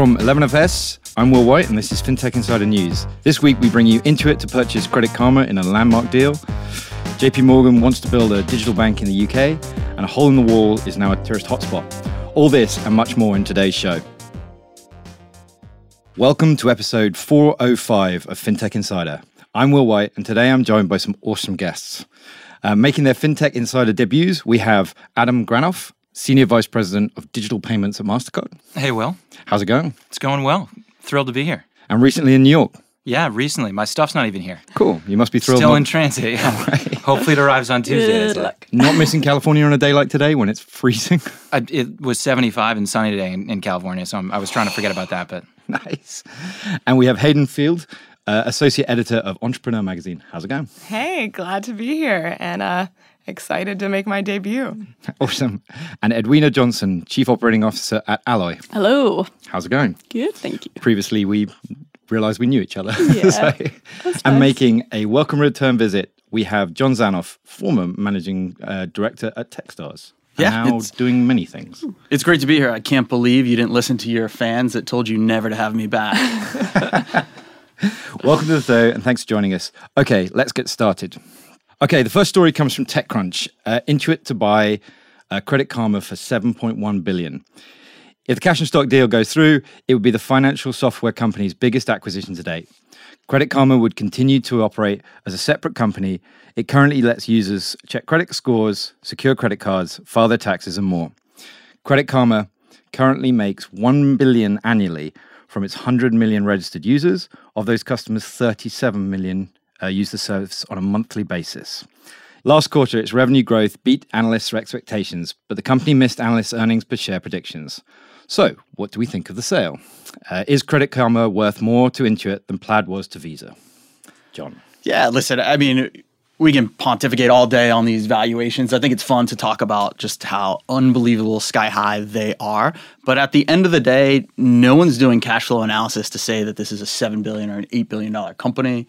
From 11FS, I'm Will White, and this is FinTech Insider News. This week, we bring you Intuit to purchase Credit Karma in a landmark deal. JP Morgan wants to build a digital bank in the UK, and a hole in the wall is now a tourist hotspot. All this and much more in today's show. Welcome to episode 405 of FinTech Insider. I'm Will White, and today I'm joined by some awesome guests. Uh, making their FinTech Insider debuts, we have Adam Granoff, Senior Vice President of Digital Payments at MasterCard. Hey, Will. How's it going? It's going well. Thrilled to be here. And recently in New York. Yeah, recently. My stuff's not even here. Cool. You must be thrilled. Still not- in transit. Yeah. Hopefully it arrives on Tuesday. Good luck. Not missing California on a day like today when it's freezing. I, it was 75 and sunny today in, in California, so I'm, I was trying to forget about that, but nice. And we have Hayden Field, uh, Associate Editor of Entrepreneur Magazine. How's it going? Hey, glad to be here and uh, excited to make my debut. Awesome. And Edwina Johnson, Chief Operating Officer at Alloy. Hello. How's it going? Good, thank you. Previously, we realized we knew each other. Yeah, So- and making a welcome return visit, we have John Zanoff, former Managing uh, Director at Techstars. Yeah, now it's- doing many things. It's great to be here. I can't believe you didn't listen to your fans that told you never to have me back. Welcome to the show, and thanks for joining us. Okay, let's get started. Okay, the first story comes from TechCrunch. Uh, Intuit to buy uh, Credit Karma for 7.1 billion. If the cash and stock deal goes through, it would be the financial software company's biggest acquisition to date. Credit Karma would continue to operate as a separate company. It currently lets users check credit scores, secure credit cards, file their taxes, and more. Credit Karma currently makes 1 billion annually from its 100 million registered users. Of those customers, 37 million uh, use the service on a monthly basis. Last quarter, its revenue growth beat analysts' expectations, but the company missed analysts' earnings per share predictions. So, what do we think of the sale? Uh, is Credit Karma worth more to Intuit than Plaid was to Visa? John. yeah, listen, I mean, we can pontificate all day on these valuations. I think it's fun to talk about just how unbelievable sky high they are. But at the end of the day, no one's doing cash flow analysis to say that this is a 7 billion or an $8 billion company.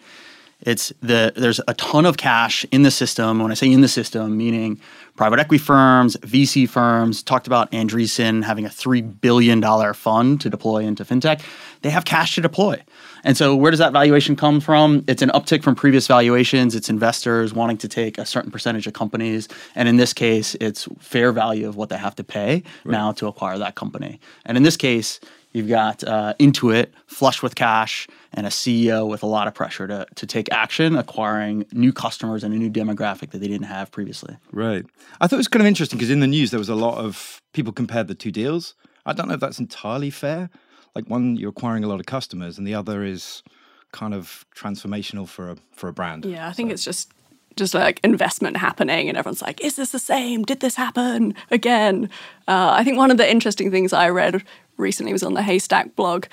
It's the there's a ton of cash in the system. When I say in the system, meaning private equity firms, VC firms. Talked about Andreessen having a three billion dollar fund to deploy into fintech. They have cash to deploy, and so where does that valuation come from? It's an uptick from previous valuations. It's investors wanting to take a certain percentage of companies, and in this case, it's fair value of what they have to pay now to acquire that company. And in this case, You've got uh, Intuit flush with cash and a CEO with a lot of pressure to, to take action, acquiring new customers and a new demographic that they didn't have previously. Right. I thought it was kind of interesting because in the news there was a lot of people compared the two deals. I don't know if that's entirely fair. Like one, you're acquiring a lot of customers, and the other is kind of transformational for a for a brand. Yeah, I think it's just just like investment happening, and everyone's like, "Is this the same? Did this happen again?" Uh, I think one of the interesting things I read recently was on the Haystack blog,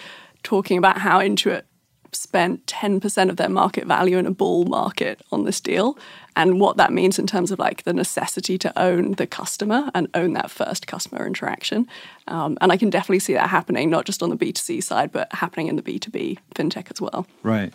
talking about how Intuit spent 10% of their market value in a bull market on this deal and what that means in terms of like the necessity to own the customer and own that first customer interaction um, and i can definitely see that happening not just on the b2c side but happening in the b2b fintech as well Right.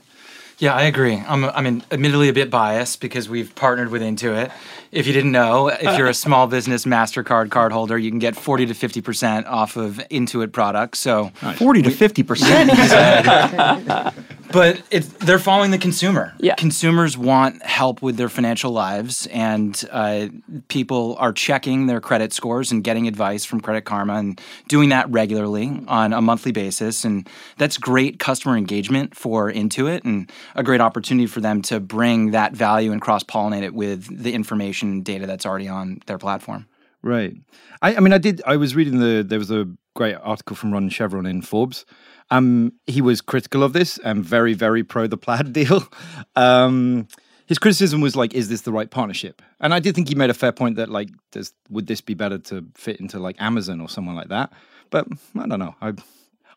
Yeah, I agree. I'm, I'm admittedly a bit biased because we've partnered with Intuit. If you didn't know, if you're a small business MasterCard cardholder, you can get 40 to 50% off of Intuit products. So 40 to 50%. But it's, they're following the consumer. Yeah. Consumers want help with their financial lives, and uh, people are checking their credit scores and getting advice from Credit Karma and doing that regularly on a monthly basis. And that's great customer engagement for Intuit and a great opportunity for them to bring that value and cross pollinate it with the information data that's already on their platform. Right. I, I mean, I did. I was reading the. There was a great article from Ron Shevlin in Forbes. Um, he was critical of this and very, very pro the Plaid deal. Um, his criticism was like, "Is this the right partnership?" And I did think he made a fair point that like, does would this be better to fit into like Amazon or someone like that? But I don't know. I,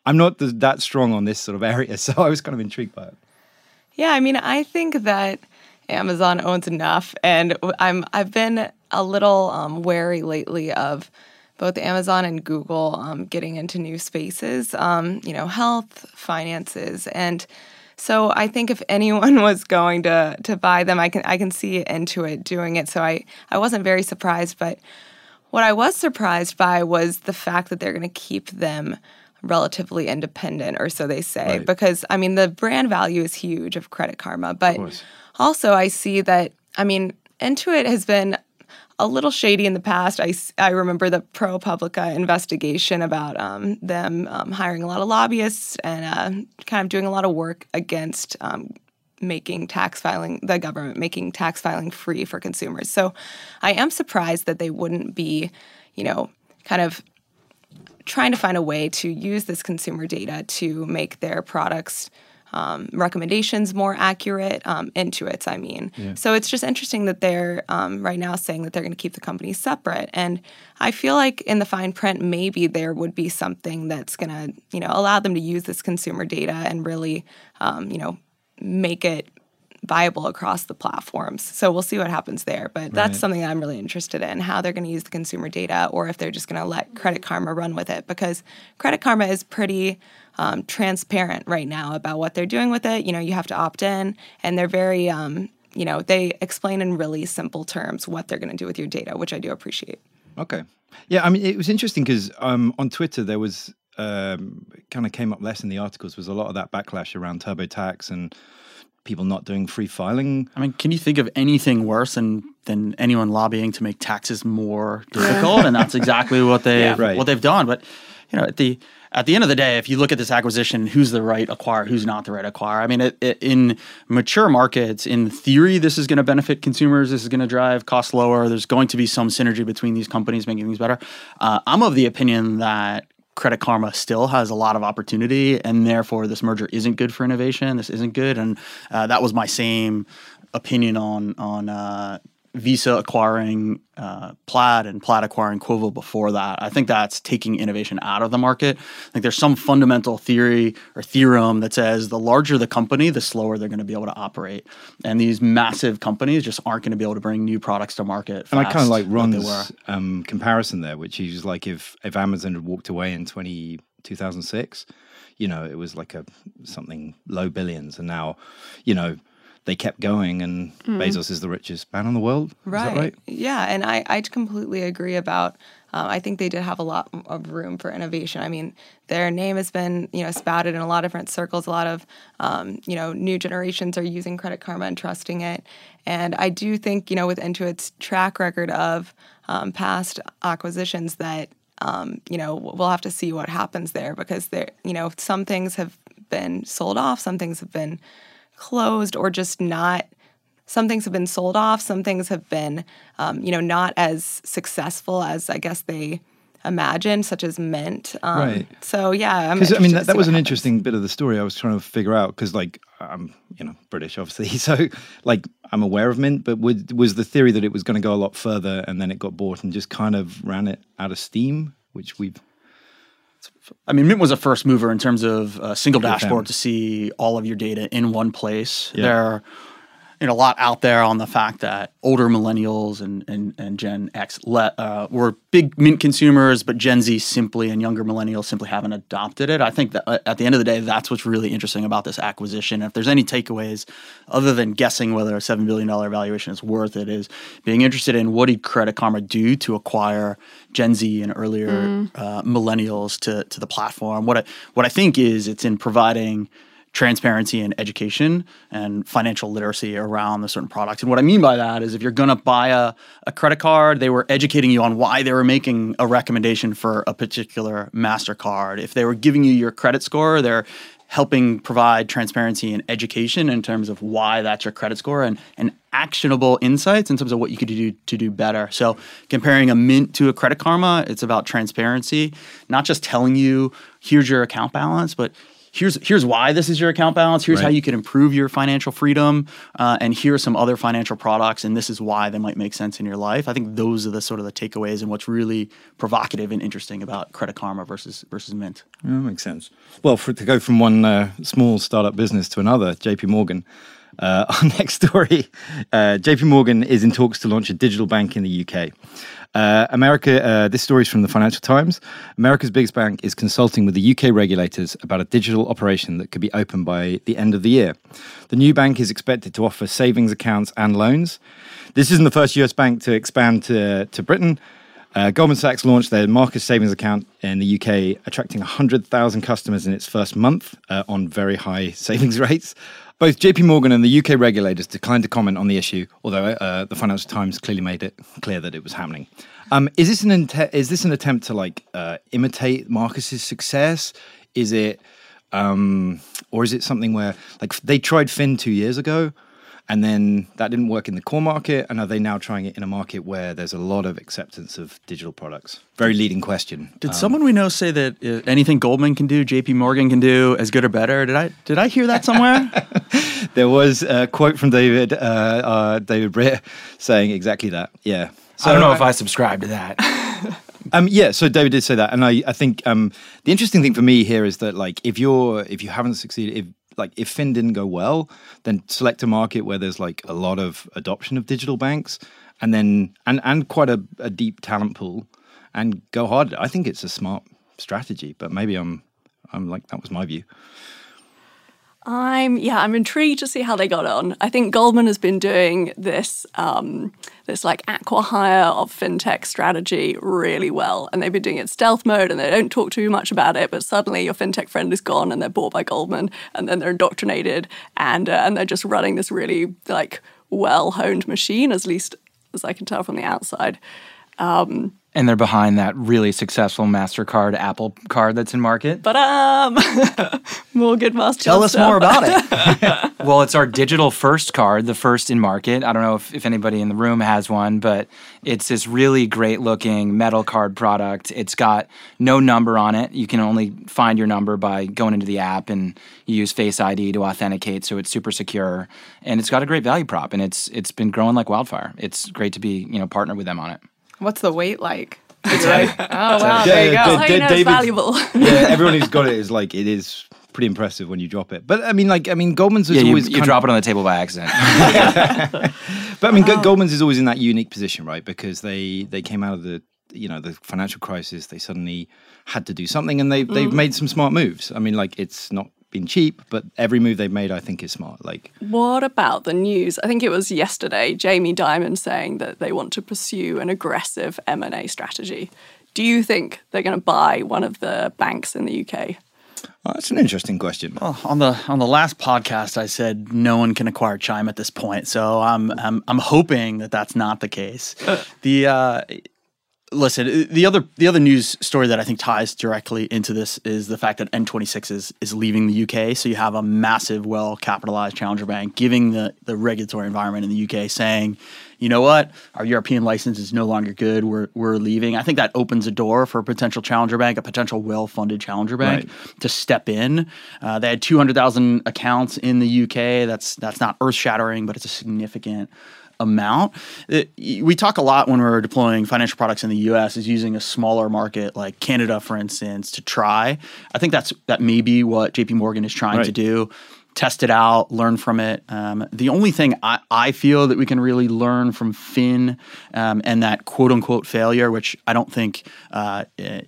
I'm not th- that strong on this sort of area, so I was kind of intrigued by it. Yeah, I mean, I think that Amazon owns enough, and I'm I've been a little um, wary lately of both Amazon and Google um, getting into new spaces. Um, you know, health, finances, and so I think if anyone was going to to buy them, I can I can see Intuit doing it. So I I wasn't very surprised, but what I was surprised by was the fact that they're going to keep them relatively independent, or so they say. Right. Because I mean, the brand value is huge of Credit Karma, but also I see that I mean, Intuit has been a little shady in the past. I, I remember the ProPublica investigation about um, them um, hiring a lot of lobbyists and uh, kind of doing a lot of work against um, making tax filing, the government making tax filing free for consumers. So I am surprised that they wouldn't be, you know, kind of trying to find a way to use this consumer data to make their products um, recommendations more accurate um, Intuit's i mean. So it's just interesting that they're um, right now saying that they're going to keep the companies separate. And i feel like in the fine print maybe there would be something that's going to you know allow them to use this consumer data and really um, you know make it viable across the platforms. So we'll see what happens there. But that's Right. something that I'm really interested in how they're going to use the consumer data or if they're just going to let Credit Karma run with it because Credit Karma is pretty um, transparent right now about what they're doing with it. You know, you have to opt in and they're very, um, you know, they explain in really simple terms what they're going to do with your data, which I do appreciate. Okay. Yeah, I mean, it was interesting because um, on Twitter there was um, kind of came up less in the articles was a lot of that backlash around TurboTax and people not doing free filing. I mean, can you think of anything worse than than anyone lobbying to make taxes more difficult? and that's exactly what they Yeah. Right. what they've done. But you know, at the at the end of the day, if you look at this acquisition, who's the right acquirer, who's not the right acquirer? I mean, it, it, in mature markets, in theory, this is going to benefit consumers. This is going to drive costs lower. There's going to be some synergy between these companies making things better. Uh, I'm of the opinion that Credit Karma still has a lot of opportunity, and therefore this merger isn't good for innovation. This isn't good, and uh, that was my same opinion on on uh, Visa acquiring uh, Plaid and Plaid acquiring Quovo before that. I think that's taking innovation out of the market. I think there's some fundamental theory or theorem that says the larger the company, the slower they're going to be able to operate, and these massive companies just aren't going to be able to bring new products to market. And I kind of like. Ron's um, comparison there, which is like if if Amazon had walked away in 20, 2006, you know, it was like a something low billions, and now, you know, they kept going, and Bezos is the richest man in the world. Is that right? Yeah, and I, I completely agree about. Um, I think they did have a lot of room for innovation. I mean, their name has been you know spouted in a lot of different circles. A lot of um, you know new generations are using Credit Karma and trusting it. And I do think you know with Intuit's track record of um, past acquisitions that um, you know we'll have to see what happens there because there you know some things have been sold off, some things have been closed or just not some things have been sold off some things have been um, you know not as successful as i guess they imagined such as mint um, Right. so yeah I'm Because I mean, that, that was an happens. interesting bit of the story I was trying to figure out. Because like I'm, you know, British, obviously, so like I'm aware of Mint, but would, was the theory that it was going to go a lot further, and then it got bought and just kind of ran it out of steam, which we've I mean, Mint was a first mover in terms of a single dashboard to see all of your data in one place. Yeah. There you know, a lot out there on the fact that older millennials and, and, and Gen X le- uh, were big Mint consumers, but Gen Z simply and younger millennials simply haven't adopted it. I think that uh, at the end of the day, that's what's really interesting about this acquisition. If there's any takeaways, other than guessing whether a $7 billion valuation is worth it, is being interested in what did Credit Karma do to acquire Gen Z and earlier uh, millennials to, to the platform. What I, what I think is it's in providing transparency and education and financial literacy around the certain products. And what I mean by that is if you're going to buy a, a credit card, they were educating you on why they were making a recommendation for a particular MasterCard. If they were giving you your credit score, they're helping provide transparency and education in terms of why that's your credit score and, and actionable insights in terms of what you could do to do better. So comparing a mint to a credit karma, it's about transparency, not just telling you here's your account balance, but here's here's why this is your account balance. Here's how you can improve your financial freedom, uh, and here are some other financial products, and this is why they might make sense in your life. I think those are the sort of the takeaways and what's really provocative and interesting about Credit Karma versus versus Mint. Yeah, that makes sense. Well, for to go from one uh, small startup business to another, JP Morgan. Uh, our next story uh, JP Morgan is in talks to launch a digital bank in the UK. Uh, America, uh, this story is from the Financial Times. America's biggest bank is consulting with the UK regulators about a digital operation that could be open by the end of the year. The new bank is expected to offer savings accounts and loans. This isn't the first US bank to expand to, to Britain. Uh, Goldman Sachs launched their Marcus savings account in the UK, attracting 100,000 customers in its first month uh, on very high savings rates. Both JP Morgan and the UK regulators declined to comment on the issue, although uh, the Financial Times clearly made it clear that it was happening. Um, is this an inte- is this an attempt to like uh, imitate Marcus's success? Is it, um, or is it something where like they tried Finn two years ago, and then that didn't work in the core market, and are they now trying it in a market where there's a lot of acceptance of digital products? Very leading question. Did someone we know say that uh, anything Goldman can do, J.P. Morgan can do as good or better? Did I did I hear that somewhere? There was a quote from David uh, uh, David Britt saying exactly that. Yeah. So I don't know if I subscribe to that. Um, yeah, so David did say that, and I, I think um, the interesting thing for me here is that like if you're if you haven't succeeded, if like if Finn didn't go well, then select a market where there's like a lot of adoption of digital banks, and then and and quite a, a deep talent pool, and go hard. I think it's a smart strategy, but maybe I'm I'm like that was my view. I'm yeah, I'm intrigued to see how they got on. I think Goldman has been doing this um, this like acqui-hire of fintech strategy really well, and they've been doing it stealth mode, and they don't talk too much about it. But suddenly, your fintech friend is gone, and they're bought by Goldman, and then they're indoctrinated, and uh, and they're just running this really like well-honed machine, as least as I can tell from the outside. And they're behind that really successful MasterCard Apple card that's in market. But um, we'll get master. Tell us more about it. Well, it's our digital first card, the first in market. I don't know if, if anybody in the room has one, but it's this really great looking metal card product. It's got no number on it. You can only find your number by going into the app and you use Face ID to authenticate, so it's super secure. And it's got a great value prop and it's it's been growing like wildfire. It's great to be, you know, partnered with them on it. What's the weight like? Is like- oh wow, there you yeah, go. yeah, That's how you know it's valuable. yeah, everyone who's got it is like it is pretty impressive when you drop it. But I mean, like I mean, Goldman's is Yeah, you, always you kind drop of, it on the table by accident. But I mean, Go- Goldman's is always in that unique position, right? Because they they came out of the you know the financial crisis. They suddenly had to do something, and they they've mm. made some smart moves. I mean, like it's not been cheap, but every move they've made, I think, is smart. Like What about the news? I think it was yesterday. Jamie Dimon saying that they want to pursue an aggressive M and A strategy. Do you think they're going to buy one of the banks in the UK? oh, that's an interesting question. Well, on the on the last podcast, I said no one can acquire Chime at this point, so I'm I'm, I'm hoping that that's not the case. the uh, listen, the other the other news story that I think ties directly into this is the fact that N26 is is leaving the UK. So you have a massive, well capitalized challenger bank giving the the regulatory environment in the UK saying. You know what? Our European license is no longer good. We're, we're leaving. I think that opens a door for a potential challenger bank, a potential well-funded challenger bank, Right. to step in. Uh, they had 200,000 accounts in the UK. That's that's not earth-shattering, but it's a significant amount. It- we talk a lot when we're deploying financial products in the US is using a smaller market like Canada, for instance, to try. I think that's that may be what JP Morgan is trying to do. Test it out, learn from it. Um, the only thing I, I feel that we can really learn from Finn um, and that quote unquote failure, which I don't think uh,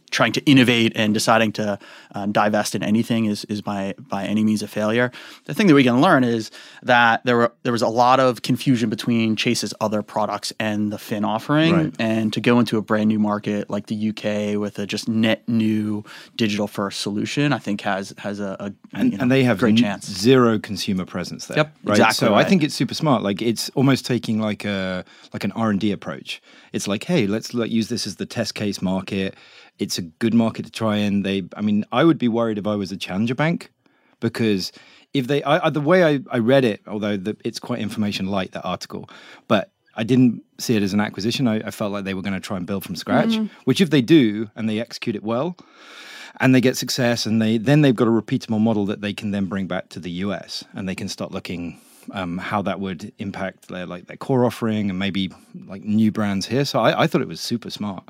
trying to innovate and deciding to uh, divest in anything is, is by by any means a failure. The thing that we can learn is that there were there was a lot of confusion between Chase's other products and the Finn offering, Right. and to go into a brand new market like the UK with a just net new digital first solution, I think has has a, a and, you know, and they have great chance. zero consumer presence there. Yep, right? exactly So I think it's super smart. Like it's almost taking like a like an R and D approach. It's like, hey, let's like use this as the test case market. It's a good market to try in. They, I mean, I would be worried if I was a challenger bank because if they, I, I, the way I, I read it, although the, it's quite information light that article, but I didn't see it as an acquisition. I, I felt like they were going to try and build from scratch. Mm-hmm. Which, if they do and they execute it well, and they get success and they then they've got a repeatable model that they can then bring back to the US and they can start looking um, how that would impact their like their core offering and maybe like new brands here. So I, I thought it was super smart.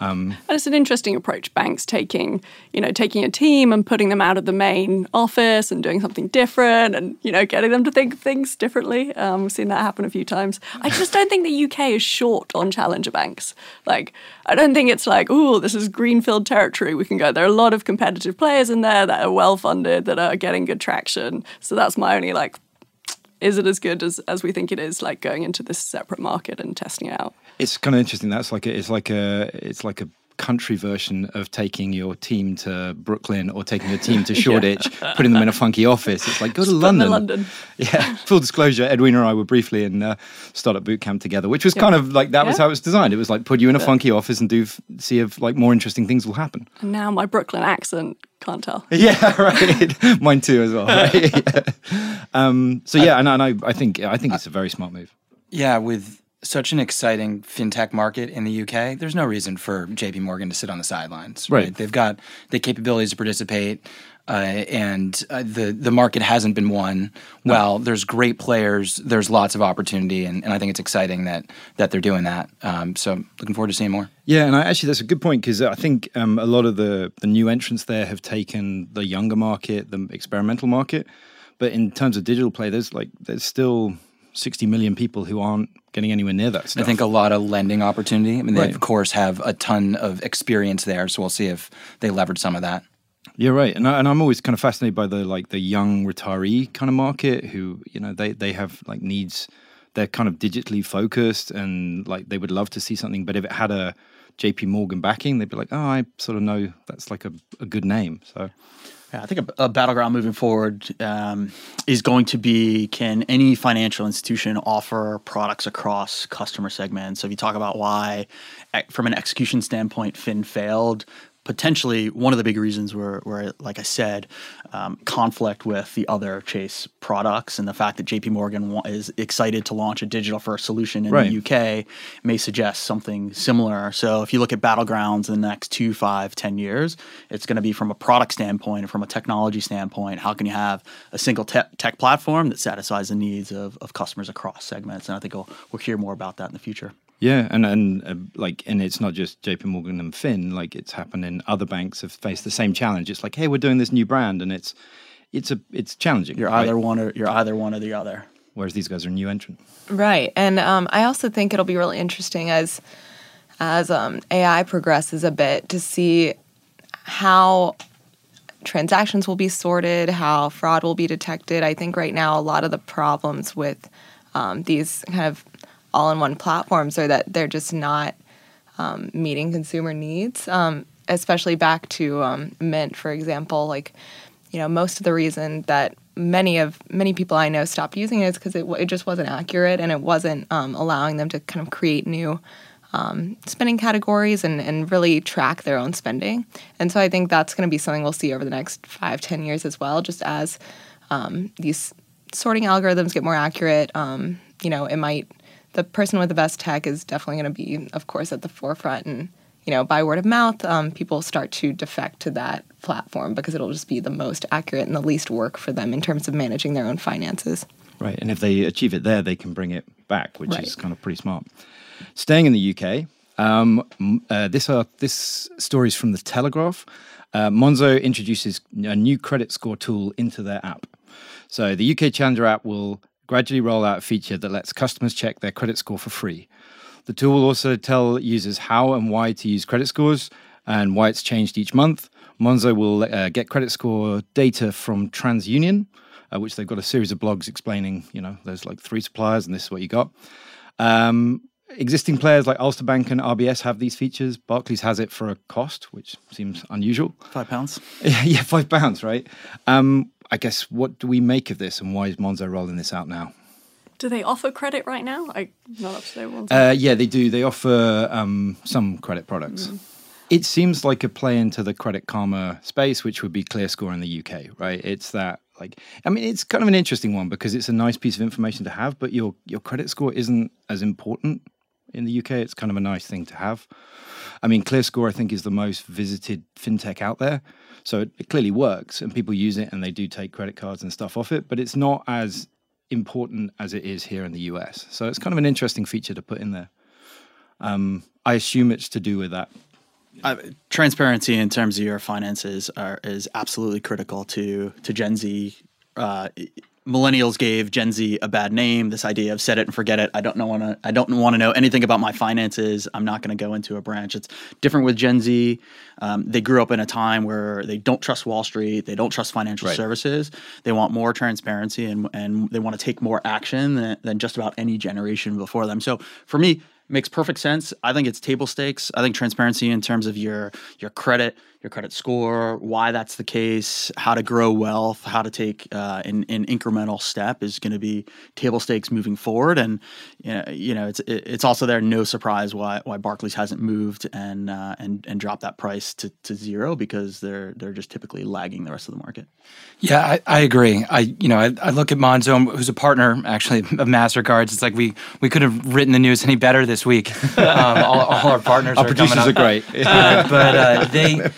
And it's an interesting approach. Banks taking, you know, taking a team and putting them out of the main office and doing something different, and you know, getting them to think things differently. Um, we've seen that happen a few times. I just don't think the UK is short on challenger banks. Like, I don't think it's like, oh, this is greenfield territory. We can go. There are a lot of competitive players in there that are well funded, that are getting good traction. So that's my only like is it as good as, as we think it is, like going into this separate market and testing it out? It's kind of interesting. That's like a, it's like a it's like a country version of taking your team to Brooklyn or taking your team to Shoreditch, putting them in a funky office. It's like go to Just London. London. Yeah. Full disclosure: Edwina and I were briefly in uh, startup boot camp together, which was kind of like that was how it was designed. It was like put you in a funky office and do f- see if like more interesting things will happen. And now my Brooklyn accent can't tell. Yeah, right. Mine too as well. Right? Yeah. Um, so yeah, and, and I, I think I think it's a very smart move. Yeah, with such an exciting fintech market in the UK, there's no reason for JP Morgan to sit on the sidelines. Right. They've got the capabilities to participate. Uh, and uh, the the market hasn't been won. Well, there's great players. There's lots of opportunity, and, and I think it's exciting that that they're doing that. Um, so looking forward to seeing more. Yeah, and I, actually that's a good point because I think um, a lot of the the new entrants there have taken the younger market, the experimental market. But in terms of digital play, there's like there's still 60 million people who aren't getting anywhere near that stuff. I think a lot of lending opportunity. I mean, they Right. of course have a ton of experience there, so we'll see if they leverage some of that. You're right, and I, and I'm always kind of fascinated by the like the young retiree kind of market who you know they they have like needs. They're kind of digitally focused and like they would love to see something, but if it had a J.P. Morgan backing, they'd be like, oh, I sort of know that's like a, a good name. So Yeah, I think a, a battleground moving forward um, is going to be can any financial institution offer products across customer segments? So if you talk about why, from an execution standpoint, Finn failed, potentially one of the big reasons were, were like I said, um, conflict with the other Chase products and the fact that JP Morgan wa- is excited to launch a digital first solution in Right. the UK may suggest something similar. So if you look at battlegrounds in the next two, five, ten years, it's going to be from a product standpoint and from a technology standpoint. How can you have a single te- tech platform that satisfies the needs of, of customers across segments? And I think we'll, we'll hear more about that in the future. Yeah, and and uh, like, and it's not just J.P. Morgan and Finn. Like, it's happened in other banks have faced the same challenge. It's like, hey, we're doing this new brand, and it's it's a it's challenging. You're right? either one or you're either one or the other. Whereas these guys are new entrant. Right, and um, I also think it'll be really interesting as as um, AI progresses a bit to see how transactions will be sorted, how fraud will be detected. I think right now a lot of the problems with um, these kind of all-in-one platforms are that they're just not um, meeting consumer needs, um, especially back to um, Mint, for example. Like, you know, most of the reason that many of many people I know stopped using it is because it, it just wasn't accurate and it wasn't um, allowing them to kind of create new um, spending categories and, and really track their own spending. And so I think that's going to be something we'll see over the next five, ten years as well, just as um, these sorting algorithms get more accurate. You know, it might the person with the best tech is definitely going to be, of course, at the forefront. And you know, by word of mouth, um, people start to defect to that platform because it'll just be the most accurate and the least work for them in terms of managing their own finances. Right, and if they achieve it there, they can bring it back, which Right. is kind of pretty smart. Staying in the UK, um, uh, this are this story is from the Telegraph. Uh, Monzo introduces a new credit score tool into their app. So the UK Challenger app will gradually roll out a feature that lets customers check their credit score for free. The tool will also tell users how and why to use credit scores and why it's changed each month. Monzo will uh, get credit score data from TransUnion, uh, which they've got a series of blogs explaining, you know, there's like three suppliers and this is what you got. Um, existing players like Ulster Bank and RBS have these features. Barclays has it for a cost, which seems unusual. Five pounds. Yeah, yeah, five pounds, right? Um, I guess what do we make of this, and why is Monzo rolling this out now? Do they offer credit right now? I'm not up to date on Uh, yeah, they do. They offer um, some credit products. It seems like a play into the Credit Karma space, which would be ClearScore in the UK, right? It's that like I mean, it's kind of an interesting one because it's a nice piece of information to have, but your your credit score isn't as important in the UK. It's kind of a nice thing to have. I mean, ClearScore I think is the most visited fintech out there, so it, it clearly works and people use it and they do take credit cards and stuff off it, but it's not as important as it is here in the US. So it's kind of an interesting feature to put in there. Um, I assume it's to do with that. Uh, transparency in terms of your finances are, is absolutely critical to to Gen Z. Uh, millennials gave Gen Z a bad name. This idea of set it and forget it. I don't know want to. I don't want to know anything about my finances. I'm not going to go into a branch. It's different with Gen Z. Um, they grew up in a time where they don't trust Wall Street. They don't trust financial Right. services. They want more transparency and and they want to take more action than, than just about any generation before them. So for me. Makes perfect sense. I think it's table stakes. I think transparency in terms of your your credit, your credit score, why that's the case, how to grow wealth, how to take uh, an, an incremental step is going to be table stakes moving forward. And you know, you know, it's it- it's also there. No surprise why why Barclays hasn't moved and uh, and and dropped that price to, to zero because they're they're just typically lagging the rest of the market. Yeah, I, I agree. I you know I, I look at Monzo, who's a partner actually of Mastercards. It's like we we could have written the news any better this week. Um, all, all our partners, Our are producers coming are great. Uh, but uh, they,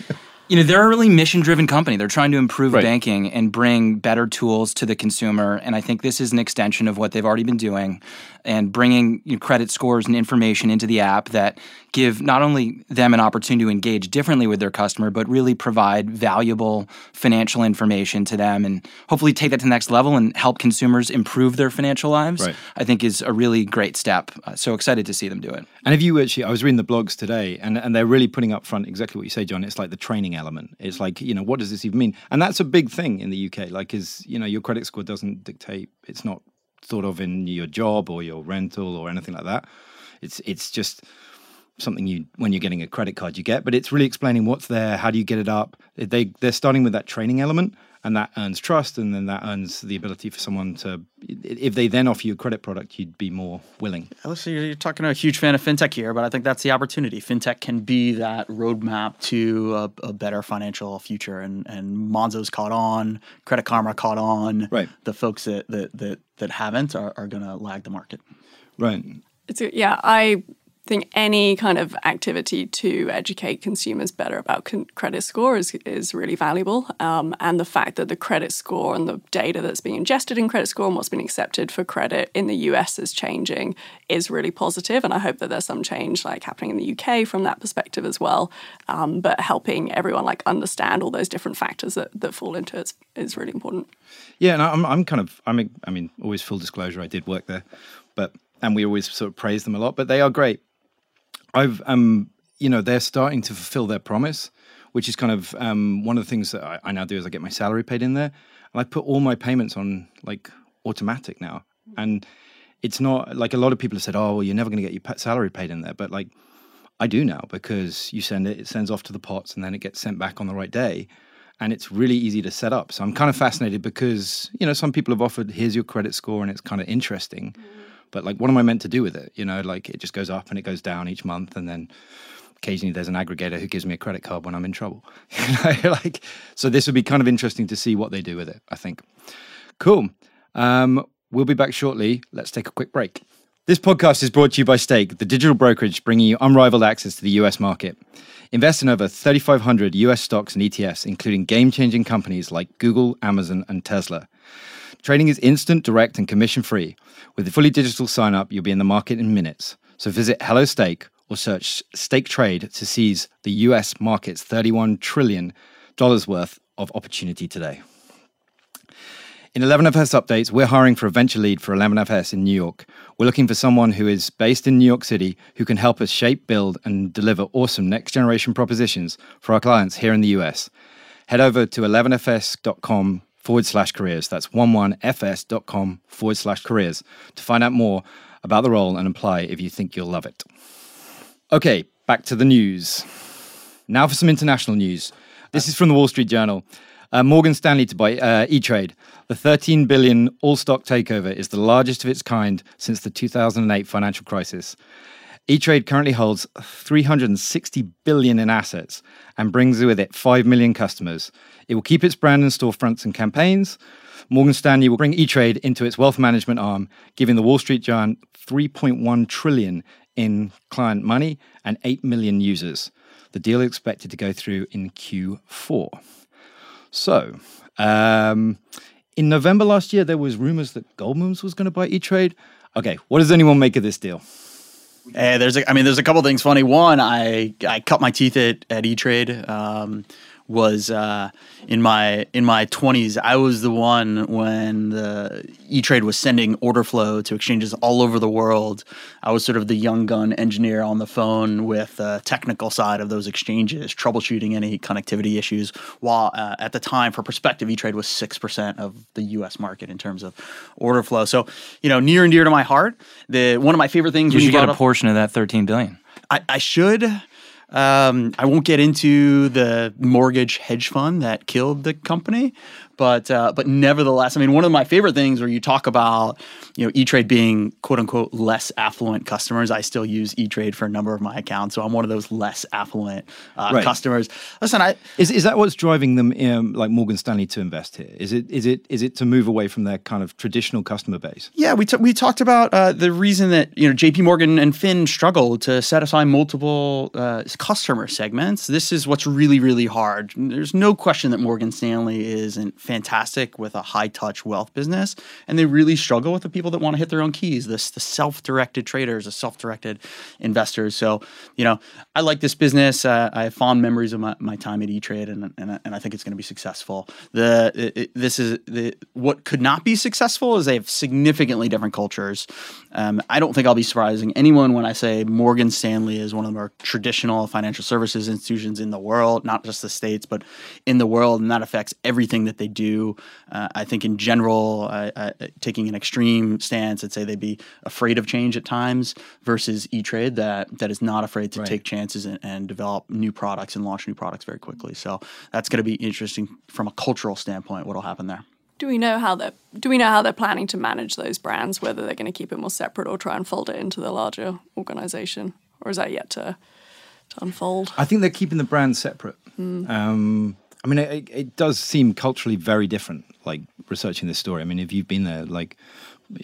you know, they're a really mission-driven company. They're trying to improve Right. banking and bring better tools to the consumer. And I think this is an extension of what they've already been doing, and bringing you know, credit scores and information into the app that give not only them an opportunity to engage differently with their customer, but really provide valuable financial information to them, and hopefully take that to the next level and help consumers improve their financial lives. Right. I think is a really great step. Uh, so excited to see them do it. And if you actually, I was reading the blogs today, and, and they're really putting up front exactly what you say, John. It's like the training element. It's like, you know, what does this even mean? And that's a big thing in the UK. Like, is, you know, your credit score doesn't dictate, it's not thought of in your job or your rental or anything like that. It's, it's just something you, when you're getting a credit card, you get, but it's really explaining what's there, how do you get it up. They, they're starting with that training element. And that earns trust, and then that earns the ability for someone to, if they then offer you a credit product, you'd be more willing. Listen, you're, you're talking to a huge fan of fintech here, but I think that's the opportunity. Fintech can be that roadmap to a, a better financial future, and and Monzo's caught on, Credit Karma caught on. Right. The folks that that that, that haven't are, are going to lag the market. Right. It's yeah, I think any kind of activity to educate consumers better about con- credit score is, is really valuable. Um, and the fact that the credit score and the data that's being ingested in credit score and what's been accepted for credit in the US is changing is really positive. And I hope that there's some change like happening in the UK from that perspective as well. Um, but helping everyone like understand all those different factors that, that fall into it is, really important. Yeah, and I'm I'm kind of I mean I mean always full disclosure I did work there, but and we always sort of praise them a lot, but they are great. I've um you know they're starting to fulfill their promise, which is kind of um one of the things that I, I now do is I get my salary paid in there, and I put all my payments on like automatic now, and it's not like a lot of people have said, oh well, you're never going to get your salary paid in there, but like I do now because you send it, it sends off to the pots, and then it gets sent back on the right day. And it's really easy to set up. So I'm kind of fascinated because, you know, some people have offered, here's your credit score, and it's kind of interesting. But like, what am I meant to do with it? You know, like it just goes up and it goes down each month. And then occasionally there's an aggregator who gives me a credit card when I'm in trouble. You know, like, so this would be kind of interesting to see what they do with it, I think. Cool. Um, we'll be back shortly. Let's take a quick break. This podcast is brought to you by Stake, the digital brokerage bringing you unrivaled access to the US market. Invest in over 3,500 US stocks and ETFs, including game changing companies like Google, Amazon, and Tesla. Trading is instant, direct, and commission free. With a fully digital sign up, you'll be in the market in minutes. So visit Hello Stake or search Stake Trade to seize the US market's $31 trillion worth of opportunity today. In 11FS updates, we're hiring for a venture lead for 11FS in New York. We're looking for someone who is based in New York City who can help us shape, build, and deliver awesome next generation propositions for our clients here in the US. Head over to 11fs.com forward slash careers. That's 11fs.com forward slash careers to find out more about the role and apply if you think you'll love it. Okay, back to the news. Now for some international news. This is from the Wall Street Journal. Uh, Morgan Stanley to buy uh, E-Trade. The 13 billion all-stock takeover is the largest of its kind since the 2008 financial crisis. E-Trade currently holds 360 billion in assets and brings with it 5 million customers. It will keep its brand and storefronts and campaigns. Morgan Stanley will bring E-Trade into its wealth management arm, giving the Wall Street giant 3.1 trillion in client money and 8 million users. The deal is expected to go through in Q4. So, um, in November last year, there was rumors that Goldman's was going to buy E-Trade. Okay, what does anyone make of this deal? Eh, there's a, I mean, there's a couple things funny. One, I I cut my teeth at at E Trade. Um, was uh, in my in my 20s. I was the one when the E Trade was sending order flow to exchanges all over the world. I was sort of the young gun engineer on the phone with the technical side of those exchanges, troubleshooting any connectivity issues. While uh, at the time, for perspective, E Trade was six percent of the U.S. market in terms of order flow. So, you know, near and dear to my heart. The one of my favorite things You when should get a up- portion of that 13 billion. I, I should. Um, I won't get into the mortgage hedge fund that killed the company, but uh, but nevertheless, I mean, one of my favorite things where you talk about you know E Trade being quote unquote less affluent customers. I still use E Trade for a number of my accounts, so I'm one of those less affluent uh, Right. customers. Listen, I Is is that what's driving them, um, like Morgan Stanley, to invest here? Is it is it is it to move away from their kind of traditional customer base? Yeah, we, t- we talked about uh, the reason that you know J.P. Morgan and Finn struggle to satisfy multiple uh, customer segments. This is what's really really hard. There's no question that Morgan Stanley isn't fantastic with a high touch wealth business, and they really struggle with the people that want to hit their own keys. This the self directed traders, the self directed investors. So you know, I like this business. Uh, I have fond memories of my, my time at E Trade, and, and I- and I think it's going to be successful. The it, it- this is the what could not be successful is they have significantly different cultures. Um, I don't think I'll be surprising anyone when I say Morgan Stanley is one of the more traditional financial services institutions in the world, not just the states, but in the world, and that affects everything that they do. Uh, I think in general, uh, uh, taking an extreme stance, I'd say they'd be afraid of change at times versus E Trade that that is not afraid to Right. take chances and, and develop new products and launch new products very quickly. So that's going to be interesting from a cultural standpoint. What'll happen there? Do we know how they're Do we know how they're planning to manage those brands? Whether they're going to keep it more separate or try and fold it into the larger organization, or is that yet to to unfold? I think they're keeping the brand separate. Um, I mean, it, it does seem culturally very different. Like researching this story. I mean, if you've been there, like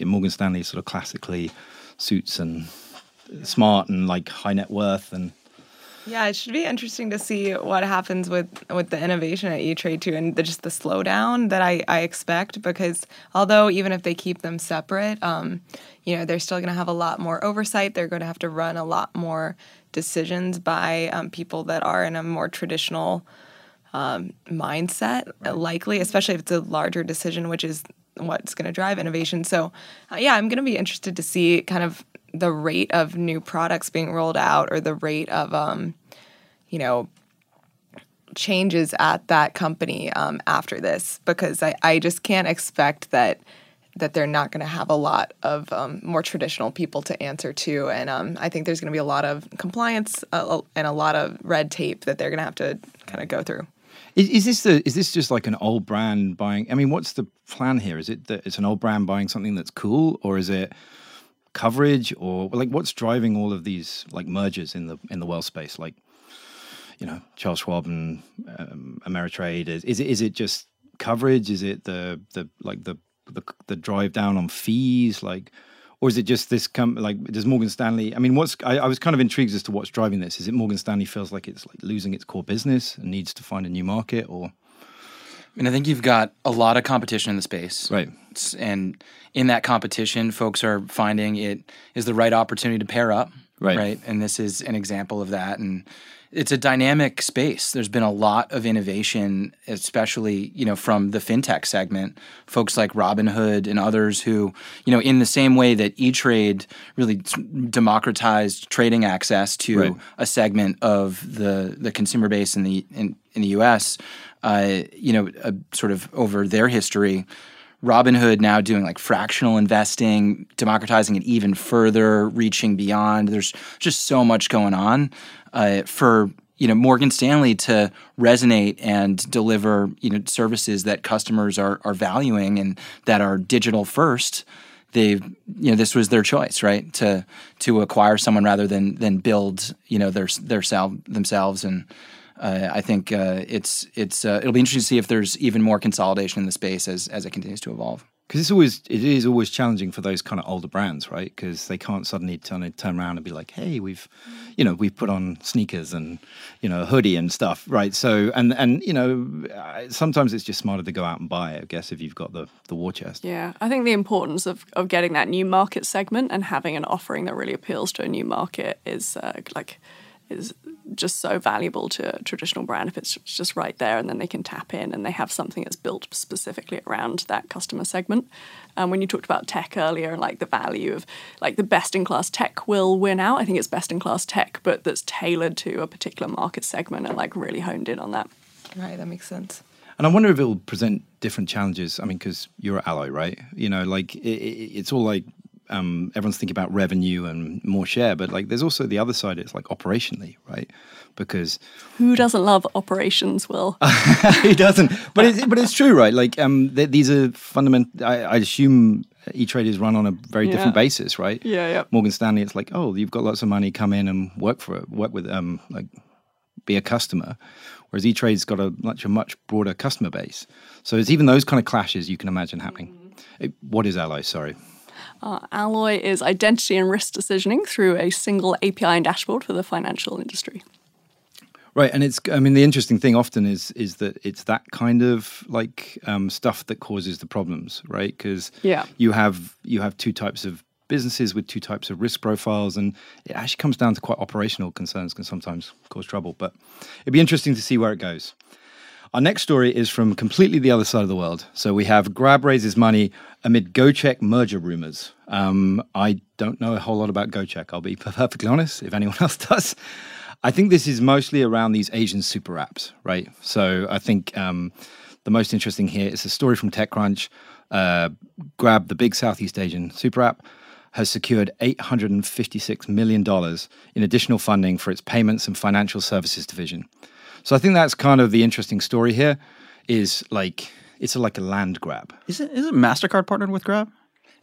Morgan Stanley, sort of classically suits and smart and like high net worth and Yeah, it should be interesting to see what happens with with the innovation at E Trade too, and the, just the slowdown that I, I expect. Because although even if they keep them separate, um, you know, they're still going to have a lot more oversight. They're going to have to run a lot more decisions by um, people that are in a more traditional um, mindset, likely, especially if it's a larger decision, which is what's going to drive innovation. So, uh, yeah, I'm going to be interested to see kind of the rate of new products being rolled out or the rate of, um, you know, changes at that company um, after this because I, I just can't expect that that they're not going to have a lot of um, more traditional people to answer to. And um, i think there's going to be a lot of compliance uh, and a lot of red tape that they're going to have to kind of go through Is, is this the is this just like an old brand buying? I mean, what's the plan here? Is it that it's an old brand buying something that's cool, or is it coverage, or like what's driving all of these like mergers in the in the wealth space? Like, you know, Charles Schwab and um, Ameritrade. Is, is it is it just coverage? Is it the the like the the, the drive down on fees? Like, or is it just this com- like does Morgan Stanley? I mean, what's I, I was kind of intrigued as to what's driving this. Is it Morgan Stanley feels like it's like losing its core business and needs to find a new market, or I mean, I think you've got a lot of competition in the space. Right. And in that competition, folks are finding it is the right opportunity to pair up. Right. Right. And this is an example of that. And it's a dynamic space. There's been a lot of innovation, especially, you know, from the fintech segment. Folks like Robinhood and others who, you know, in the same way that E-Trade really t- democratized trading access to Right. a segment of the the consumer base in the in, in the U.S. Uh, you know, uh, sort of over their history. Robinhood now doing like fractional investing, democratizing it even further, reaching beyond. There's just so much going on uh, for you know Morgan Stanley to resonate and deliver you know services that customers are are valuing and that are digital first. They've you know this was their choice, right? To to acquire someone rather than than build you know their their self themselves and. Uh, I think uh, it's it's uh, it'll be interesting to see if there's even more consolidation in the space as as it continues to evolve. because it's always it is always challenging for those kind of older brands, right? Because they can't suddenly turn turn around and be like, hey, we've you know we've put on sneakers and you know a hoodie and stuff, right? So and and you know uh, sometimes it's just smarter to go out and buy, I guess, if you've got the the war chest. Yeah, I think the importance of, of getting that new market segment and having an offering that really appeals to a new market is uh, like is just so valuable to a traditional brand if it's just right there and then they can tap in and they have something that's built specifically around that customer segment. Um, when you talked about tech earlier and like the value of like the best in class tech will win out, I think it's best in class tech, but that's tailored to a particular market segment and like really honed in on that. Right, that makes sense. And I wonder if it will present different challenges. I mean, because you're an ally, right? You know, like it, it, it's all like um, everyone's thinking about revenue and more share, but like there's also the other side. It's like operationally, right? Because who doesn't love operations? Will he doesn't? But it's but it's true, right? Like um, th- these are fundamental. I, I assume E Trade is run on a very Yeah. different basis, right? Yeah, yeah. Morgan Stanley, it's like, oh, you've got lots of money, come in and work for it, work with um, like be a customer. Whereas E Trade's got a much a much broader customer base. So it's even those kind of clashes you can imagine happening. Eh, What is Alloy? Sorry. Uh, Alloy is identity and risk decisioning through a single API and dashboard for the financial industry. Right, and it's I mean the interesting thing often is is that it's that kind of like um, stuff that causes the problems, right? Because Yeah. you have you have two types of businesses with two types of risk profiles, and it actually comes down to quite operational concerns can sometimes cause trouble. But it'd be interesting to see where it goes. Our next story is from completely the other side of the world. So we have Grab raises money amid Gojek merger rumors. Um, I don't know a whole lot about Gojek. I'll be perfectly honest. If anyone else does, I think this is mostly around these Asian super apps, right? So I think um, the most interesting here is a story from TechCrunch. Uh, Grab, the big Southeast Asian super app, has secured $856 million in additional funding for its payments and financial services division. So I think that's kind of the interesting story here is like it's like a land grab. Isn't isn't Mastercard partnered with Grab?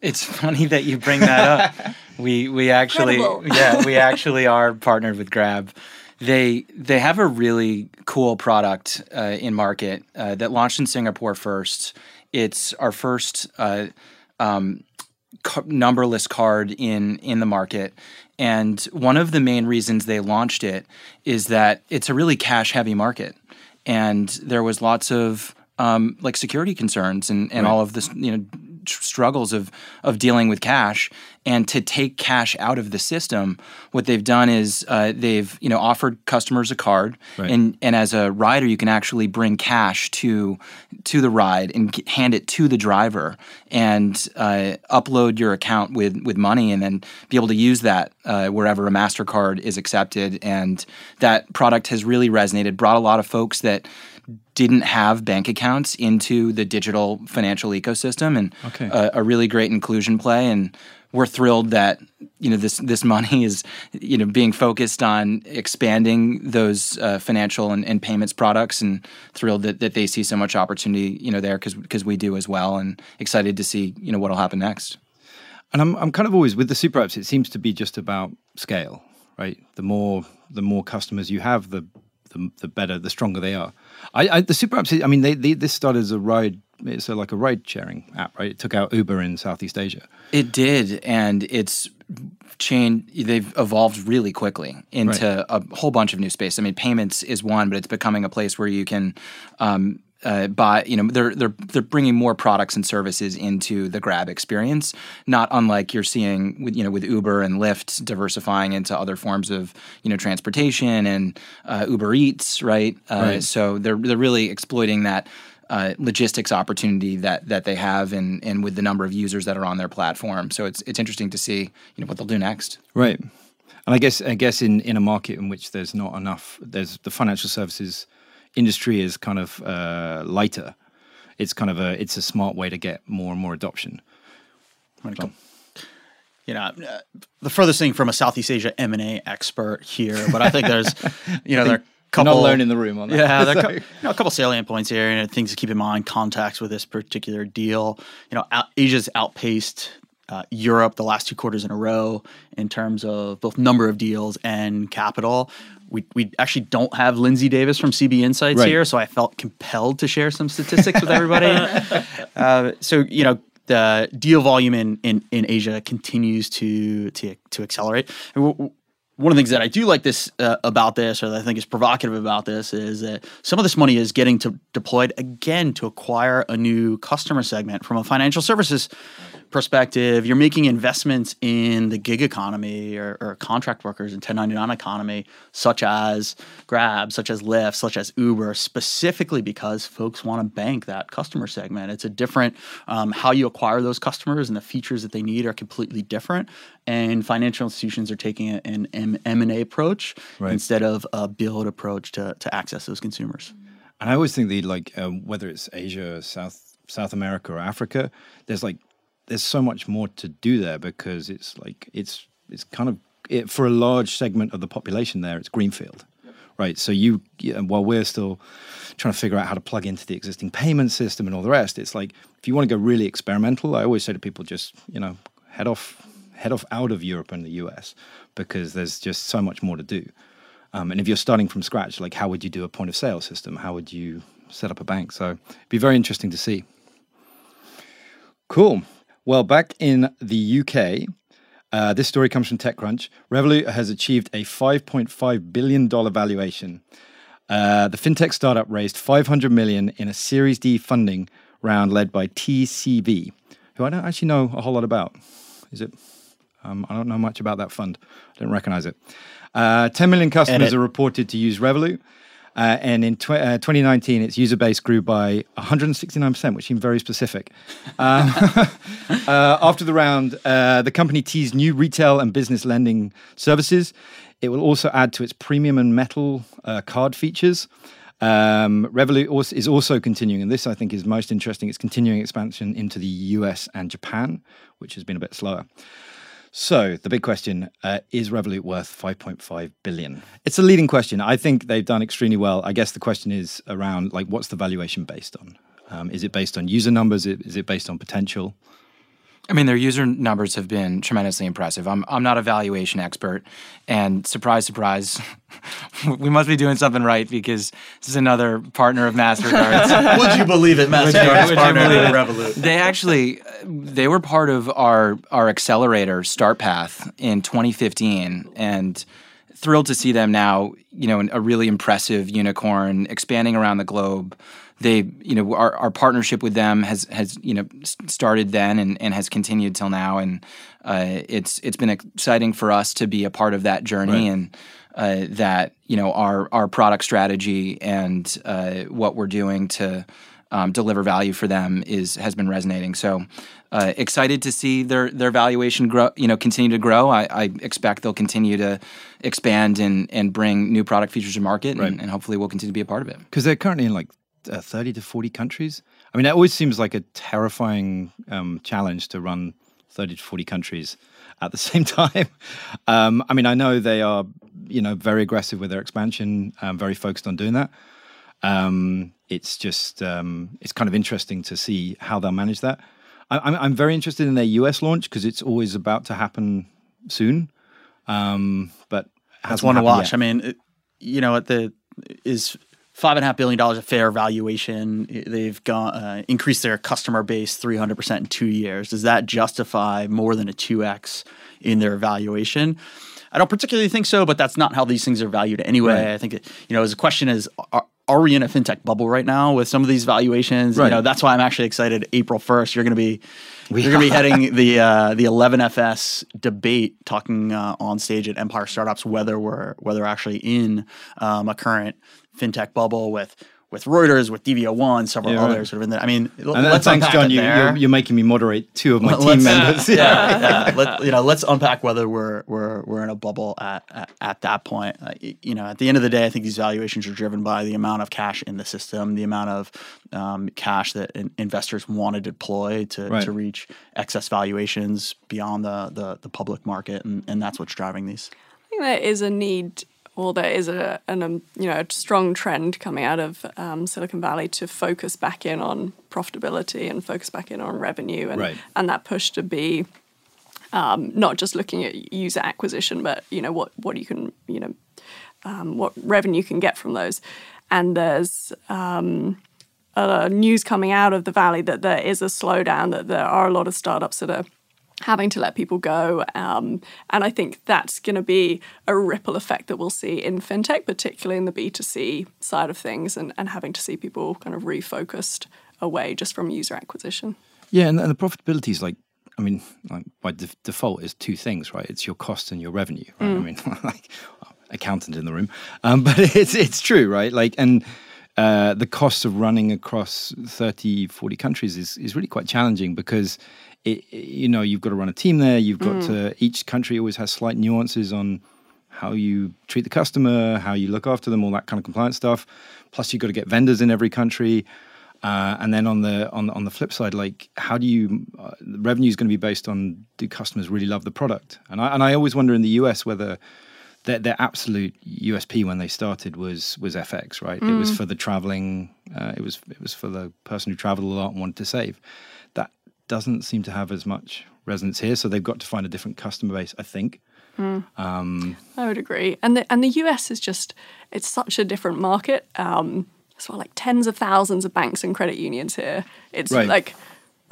It's funny that you bring that up. we we actually yeah we actually are partnered with Grab. They they have a really cool product uh, in market uh, that launched in Singapore first. It's our first uh, um, ca- numberless card in in the market. And one of the main reasons they launched it is that it's a really cash heavy market, and there was lots of um, like security concerns and, and all of this you know tr- struggles of of dealing with cash. And to take cash out of the system, what they've done is uh, they've you know offered customers a card, Right. and and as a rider, you can actually bring cash to to the ride and g- hand it to the driver and uh, upload your account with with money, and then be able to use that uh, wherever a Mastercard is accepted. And that product has really resonated, brought a lot of folks that didn't have bank accounts into the digital financial ecosystem, and Okay. a, a really great inclusion play. And we're thrilled that you know this this money is you know being focused on expanding those uh, financial and, and payments products, and thrilled that, that they see so much opportunity you know there because we do as well, and excited to see you know what'll happen next. And I'm I'm kind of always with the super apps. It seems to be just about scale, right? The more the more customers you have, the the, the better, the stronger they are. I, I the super apps. I mean, they, they this started as a ride. It's a, like a ride sharing app, right? It took out Uber in Southeast Asia. It did, and it's changed. They've evolved really quickly into a whole bunch of new space. I mean, payments is one, but it's becoming a place where you can um, uh, buy. You know, they're they're they're bringing more products and services into the Grab experience. Not unlike you're seeing with you know with Uber and Lyft diversifying into other forms of you know transportation and uh, Uber Eats, right? Uh, Right. So they're they're really exploiting that uh, logistics opportunity that that they have, and and with the number of users that are on their platform. So it's it's interesting to see you know what they'll do next. Right. And I guess I guess in, in a market in which there's not enough, there's the financial services industry is kind of uh, lighter. It's kind of a it's a smart way to get more and more adoption. you know, uh, the furthest thing from a Southeast Asia M and A expert here, but I think there's, you know, there are a couple not alone in the room on that. Yeah, there are So- you know, a couple salient points here, and things to keep in mind. Context with this particular deal. You know, out, Asia's outpaced uh, Europe the last two quarters in a row in terms of both number of deals and capital. We, we actually don't have Lindsay Davis from CB Insights Right. here, so I felt compelled to share some statistics with everybody. uh, so you know the deal volume in, in, in Asia continues to to to accelerate. And w- w- one of the things that I do like this uh, about this, or that I think is provocative about this, is that some of this money is getting to deployed again to acquire a new customer segment from a financial services perspective, you're making investments in the gig economy or, or, contract workers and 1099 economy, such as Grab, such as Lyft, such as Uber, specifically because folks want to bank that customer segment. It's a different um, how you acquire those customers and the features that they need are completely different. And financial institutions are taking an M and A approach right. instead of a build approach to to access those consumers. And I always think the like um, whether it's Asia, South South America, or Africa, there's like there's so much more to do there because it's like it's it's kind of it, for a large segment of the population there, it's greenfield, yep. right? So you, while we're still trying to figure out how to plug into the existing payment system and all the rest, it's like if you want to go really experimental, I always say to people, just you know, head off, head off out of Europe and the US because there's just so much more to do. Um, and if you're starting from scratch, like how would you do a point of sale system? How would you set up a bank? So it'd be very interesting to see. Cool. Well, back in the UK, uh, this story comes from TechCrunch. Revolut has achieved a $5.5 billion valuation. Uh, the fintech startup raised 500 million in a Series D funding round led by TCV, who I don't actually know a whole lot about. Is it? Um, I don't know much about that fund. I don't recognize it. Uh, 10 million customers are reported to use Revolut. Uh, and in tw- uh, 2019, its user base grew by 169%, which seemed very specific. Um, uh, after the round, uh, the company teased new retail and business lending services. It will also add to its premium and metal uh, card features. Um, Revolut also, is also continuing, and this I think is most interesting. It's continuing expansion into the US and Japan, which has been a bit slower. So the big question uh, is Revolut worth 5.5 billion? It's a leading question. I think they've done extremely well. I guess the question is around like what's the valuation based on? Um, is it based on user numbers? Is it based on potential? I mean, their user numbers have been tremendously impressive. I'm, I'm not a valuation expert, and surprise, surprise, we must be doing something right because this is another partner of Mastercard's. would you believe it, Mastercard's partner of Revolut? They actually, they were part of our our accelerator Start Path in 2015, and thrilled to see them now. You know, a really impressive unicorn expanding around the globe they you know our, our partnership with them has has you know started then and, and has continued till now and uh, it's it's been exciting for us to be a part of that journey right. and uh, that you know our our product strategy and uh, what we're doing to um, deliver value for them is has been resonating so uh, excited to see their their valuation grow you know continue to grow I, I expect they'll continue to expand and and bring new product features to market right. and, and hopefully we'll continue to be a part of it because they're currently in like uh, 30 to 40 countries. I mean, that always seems like a terrifying um, challenge to run 30 to 40 countries at the same time. Um, I mean, I know they are, you know, very aggressive with their expansion, um, very focused on doing that. Um, it's just, um, it's kind of interesting to see how they'll manage that. I, I'm, I'm very interested in their US launch because it's always about to happen soon. Um, but that's one to watch. Yet. I mean, it, you know, the is five and a half billion dollars of fair valuation. They've gone uh, increased their customer base three hundred percent in two years. Does that justify more than a two x in their valuation? I don't particularly think so, but that's not how these things are valued anyway. Right. I think that, you know, the question is, are, are, we in a fintech bubble right now with some of these valuations? Right. You know, that's why I'm actually excited. April first, you're going to be we you're going to be heading the uh, the 11FS debate, talking uh, on stage at Empire Startups whether we're whether we're actually in um, a current fintech bubble with with Reuters, with DVO1, several yeah, others sort of in there. I mean, and let's thanks, John. You, are you're making me moderate two of my team members. Yeah, yeah. Let, you know, let's unpack whether we're we're we're in a bubble at at, at that point. Uh, you know, at the end of the day, I think these valuations are driven by the amount of cash in the system, the amount of um, cash that in, investors want to deploy to, right. to reach excess valuations beyond the the, the public market, and, and that's what's driving these. I think there is a need well, there is a an, um, you know a strong trend coming out of um, Silicon Valley to focus back in on profitability and focus back in on revenue, and right. and that push to be um, not just looking at user acquisition, but you know what what you can you know um, what revenue you can get from those. And there's um, news coming out of the valley that there is a slowdown, that there are a lot of startups that are having to let people go. Um, and I think that's going to be a ripple effect that we'll see in fintech, particularly in the B2C side of things, and, and having to see people kind of refocused away just from user acquisition. Yeah, and, and the profitability is like I mean, like by def- default, is two things, right? It's your cost and your revenue. Right? I mean, like accountant in the room, um, but it's it's true, right? Like, and uh, the cost of running across 30, 40 countries is is really quite challenging because. It, you know, you've got to run a team there. You've got to. Each country always has slight nuances on how you treat the customer, how you look after them, all that kind of compliance stuff. Plus, you've got to get vendors in every country. Uh, and then on the on on the flip side, like how do you uh, the revenue is going to be based on do customers really love the product? And I and I always wonder in the US whether their, their absolute USP when they started was was FX, right? It was for the traveling, uh, it was it was for the person who traveled a lot and wanted to save. Doesn't seem to have as much resonance here, so they've got to find a different customer base, I think. I would agree. And the and the US is just it's such a different market. Um, it's what like tens of thousands of banks and credit unions here. It's Right. like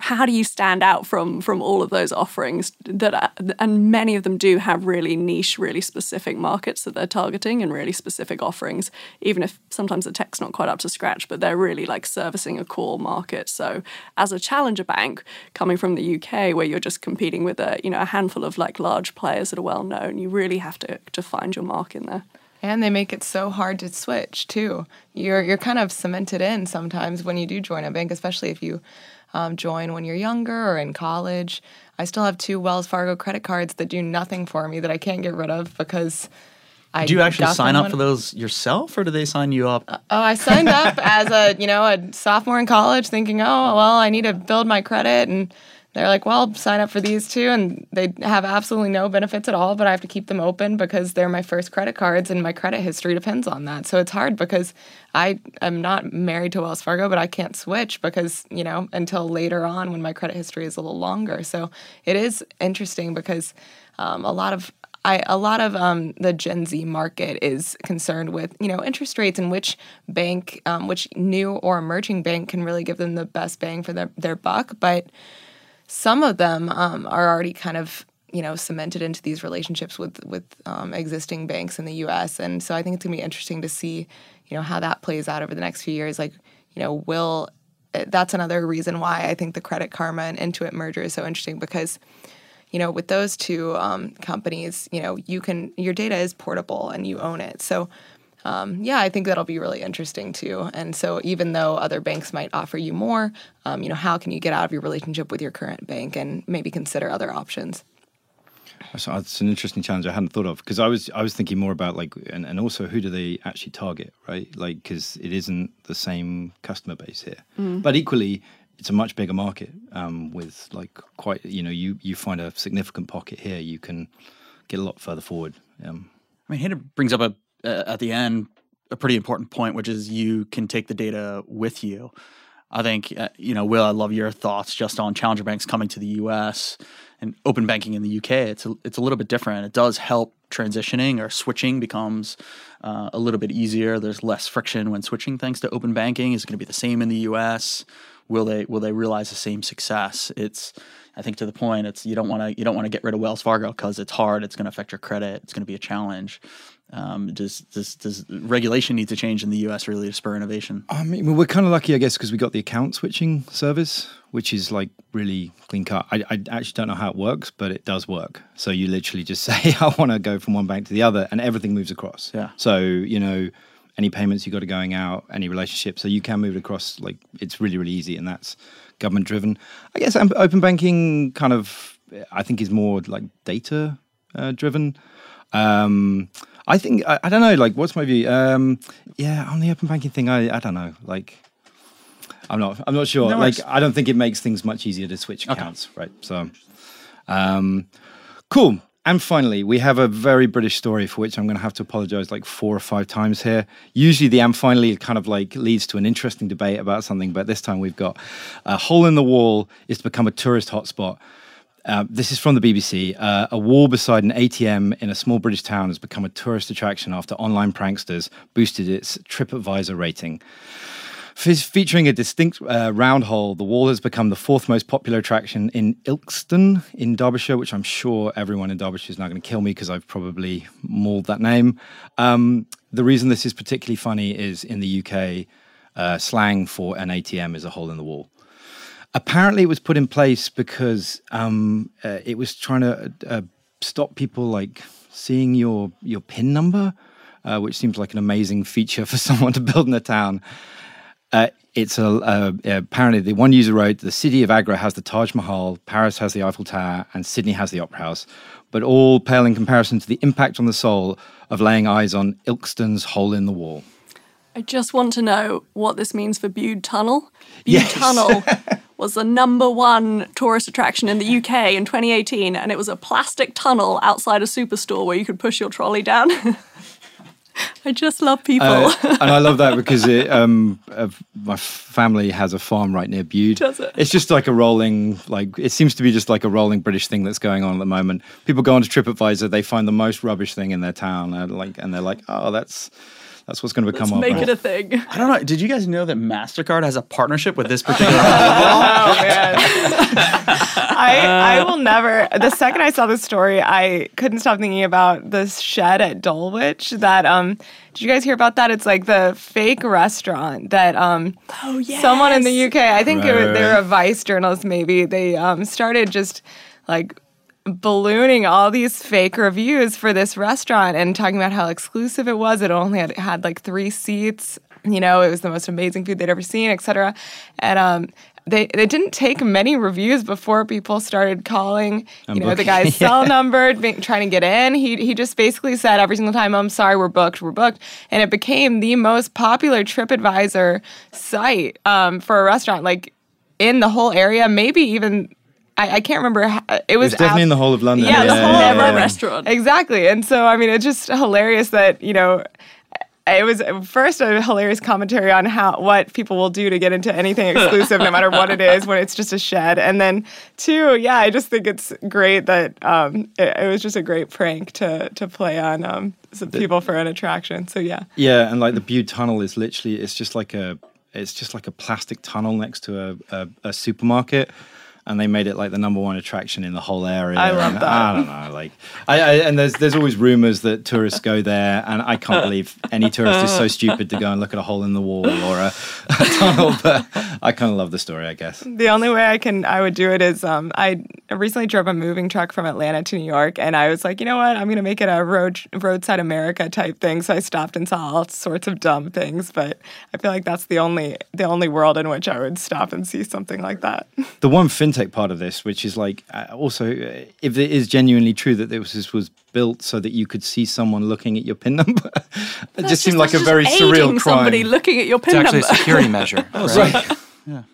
how do you stand out from from all of those offerings that are, and many of them do have really niche really specific markets that they're targeting and really specific offerings even if sometimes the tech's not quite up to scratch but they're really like servicing a core market so as a challenger bank coming from the UK where you're just competing with a you know a handful of like large players that are well known you really have to to find your mark in there And they make it so hard to switch too. You're you're kind of cemented in sometimes when you do join a bank, especially if you um, join when you're younger or in college. I still have two Wells Fargo credit cards that do nothing for me that I can't get rid of because I Do you actually sign up for those yourself, or do they sign you up? Oh, I signed up as a you know a sophomore in college, thinking, oh well, I need to build my credit, and they're like, well, sign up for these two, and they have absolutely no benefits at all, but I have to keep them open because they're my first credit cards, and my credit history depends on that. So it's hard because I am not married to Wells Fargo, but I can't switch because you know until later on when my credit history is a little longer. So it is interesting because um, a lot of I, a lot of um, the Gen Z market is concerned with you know interest rates and which bank, um, which new or emerging bank can really give them the best bang for their, their buck. But some of them um, are already kind of you know cemented into these relationships with with um, existing banks in the U.S. And so I think it's gonna be interesting to see you know how that plays out over the next few years. Like you know will eh, that's another reason why I think the Credit Karma and Intuit merger is so interesting because you know with those two um, companies you know you can your data is portable and you own it so um, yeah i think that'll be really interesting too and so even though other banks might offer you more um, you know how can you get out of your relationship with your current bank and maybe consider other options So it's an interesting challenge I hadn't thought of because I was I was thinking more about like and, and also who do they actually target, right? Like because it isn't the same customer base here, but equally it's a much bigger market um, with like quite you know you you find a significant pocket here, you can get a lot further forward. Um, I mean, Hannah brings up a at the end a pretty important point, which is you can take the data with you. I think uh, you know, Will. I love your thoughts just on challenger banks coming to the U.S. and open banking in the UK. It's a, it's a little bit different. It does help transitioning or switching becomes uh, a little bit easier. There's less friction when switching thanks to open banking. Is it going to be the same in the U.S.? Will they will they realize the same success? It's I think to the point. It's you don't want to you don't want to get rid of Wells Fargo because it's hard. It's going to affect your credit. It's going to be a challenge. Um, does, does does regulation need to change in the U.S. really to spur innovation? I mean, we're kind of lucky, I guess, because we got the account switching service, which is like really clean cut. I, I actually don't know how it works, but it does work. So you literally just say, I want to go from one bank to the other, and everything moves across. Yeah. So, you know, any payments you got to going out, any relationship, so you can move it across. Like it's really, really easy, and that's government driven. I guess open banking kind of, I think, is more like data uh, driven. Um, I think I, I don't know. Like, what's my view? Um, yeah, on the open banking thing, I, I don't know. Like, I'm not I'm not sure. No like. I don't think it makes things much easier to switch accounts, right? So, um, cool. And finally, we have a very British story for which I'm going to have to apologize like four or five times here. Usually, the "and finally" kind of like leads to an interesting debate about something, but this time we've got a hole in the wall is to become a tourist hotspot. Uh, this is from the BBC. Uh, a wall beside an ATM in a small British town has become a tourist attraction after online pranksters boosted its TripAdvisor rating. Fe- Featuring a distinct uh, round hole, the wall has become the fourth most popular attraction in Ilkeston in Derbyshire, which I'm sure everyone in Derbyshire is now going to kill me because I've probably mauled that name. Um, the reason this is particularly funny is in the UK, uh, slang for an ATM is a hole in the wall. Apparently, it was put in place because um, uh, it was trying to uh, stop people like seeing your your PIN number, uh, which seems like an amazing feature for someone to build in a town. Uh, it's a uh, apparently the one user wrote the city of Agra has the Taj Mahal, Paris has the Eiffel Tower, and Sydney has the Opera House, but all pale in comparison to the impact on the soul of laying eyes on Ilkeston's hole in the wall. I just want to know what this means for Bude Tunnel. Bude Yes. Tunnel was the number one tourist attraction in the UK in 2018, and it was a plastic tunnel outside a superstore where you could push your trolley down. I just love people. Uh, and I love that because it, um, uh, my family has a farm right near Bude. Does it? It's just like a rolling, like it seems to be just like a rolling British thing that's going on at the moment. People go onto TripAdvisor, they find the most rubbish thing in their town, and like, and they're like, oh, that's that's what's going to become Let's make brand." it a thing. I don't know. Did you guys know that Mastercard has a partnership with this particular? Oh man. I I will never the second I saw this story, I couldn't stop thinking about this shed at Dulwich that um did you guys hear about that? It's like the fake restaurant that um Oh, yes. someone in the UK, I think Right, they were, right, they were a Vice journalist maybe. They um started just like ballooning all these fake reviews for this restaurant and talking about how exclusive it was. It only had had like three seats. You know, it was the most amazing food they'd ever seen, etc. And um, they they didn't take many reviews before people started calling. You know, the guy's cell number, trying to get in. He he just basically said every single time, "I'm sorry, we're booked, we're booked," and it became the most popular TripAdvisor site um, for a restaurant. Like in the whole area, maybe even. I, I can't remember. How, it was It's definitely out- in the whole of London. Yeah, the whole yeah, a restaurant. Exactly. And so, I mean, it's just hilarious that, you know, it was first a hilarious commentary on how what people will do to get into anything exclusive, no matter what it is, when it's just a shed. And then two, yeah, I just think it's great that um, it, it was just a great prank to to play on um, some people for an attraction. So yeah, Yeah, and like the Bude Tunnel is literally it's just like a it's just like a plastic tunnel next to a, a, a supermarket. And they made it like the number one attraction in the whole area. I love and that. I don't know, like, I, I and there's there's always rumors that tourists go there, and I can't believe any tourist is so stupid to go and look at a hole in the wall or a, a tunnel. But I kind of love the story, I guess. The only way I can I would do it is um, I recently drove a moving truck from Atlanta to New York, and I was like, you know what, I'm gonna make it a road roadside America type thing. So I stopped and saw all sorts of dumb things, but I feel like that's the only the only world in which I would stop and see something like that. the one fintech part of this, which is like uh, also, uh, if it is genuinely true that this, this was built so that you could see someone looking at your pin number, it just seemed like a very just surreal crime. Somebody looking at your It's pin actually a security measure. right.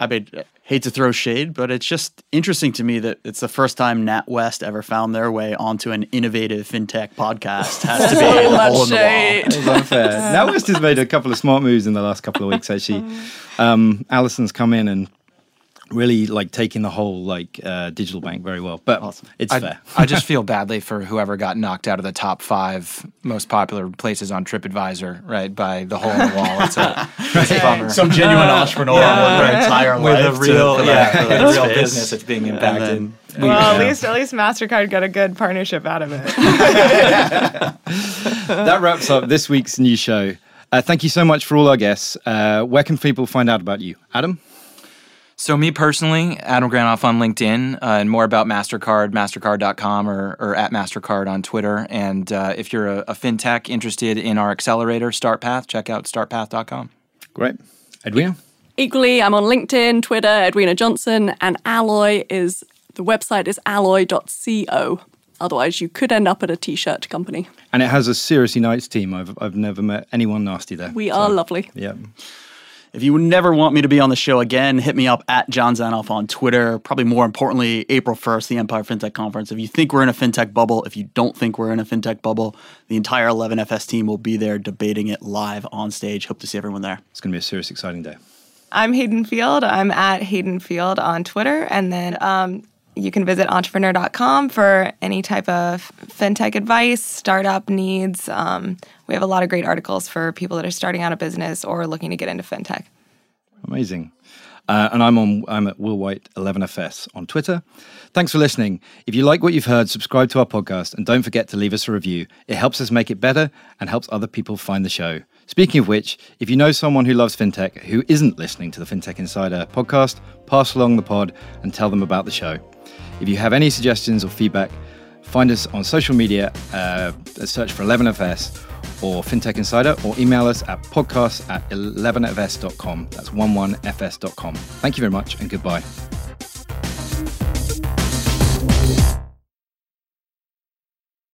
I mean, hate to throw shade, but it's just interesting to me that it's the first time NatWest ever found their way onto an innovative fintech podcast. Has to be So the much hole in the wall. shade. It's unfair. NatWest has made a couple of smart moves in the last couple of weeks. Actually, um, Alison's come in and really like taking the whole like uh, digital bank very well. But it's I, fair. I just feel badly for whoever got knocked out of the top five most popular places on TripAdvisor, right, by the hole in the wall. It's a, it's a bummer. Some genuine entrepreneur Yeah. with their entire with life a real, to, for yeah, that, for that real business that's being impacted. then- We- well, at yeah. least at least Mastercard got a good partnership out of it. that wraps up this week's new show. Uh, thank you so much for all our guests. Uh, where can people find out about you, Adam? So me personally, Adam Granoff on LinkedIn, uh, and more about Mastercard, Mastercard.com, or, or at Mastercard on Twitter. And uh, if you're a, a fintech interested in our accelerator, StartPath, check out StartPath.com. Great, Edwina. Equally, I'm on LinkedIn, Twitter, Edwina Johnson, and Alloy is the website is alloy.co. Otherwise, you could end up at a t-shirt company. And it has a seriously nice team. I've I've never met anyone nasty there. We are lovely. Yeah. If you would never want me to be on the show again, hit me up at John Zanoff on Twitter. Probably more importantly, April 1st, the Empire FinTech Conference. If you think we're in a FinTech bubble, if you don't think we're in a FinTech bubble, the entire 11FS team will be there debating it live on stage. Hope to see everyone there. It's going to be a serious, exciting day. I'm Hayden Field. I'm at Hayden Field on Twitter. And then um, you can visit entrepreneur.com for any type of fintech advice, startup needs. Um, we have a lot of great articles for people that are starting out a business or looking to get into fintech. Amazing. Uh, and I'm on. I'm at Will White 11FS on Twitter. Thanks for listening. If you like what you've heard, subscribe to our podcast and don't forget to leave us a review. It helps us make it better and helps other people find the show. Speaking of which, if you know someone who loves fintech who isn't listening to the FinTech Insider podcast, pass along the pod and tell them about the show. If you have any suggestions or feedback, find us on social media, uh, search for 11FS or FinTech Insider, or email us at podcast at 11fs.com. That's 11fs.com. Thank you very much and goodbye.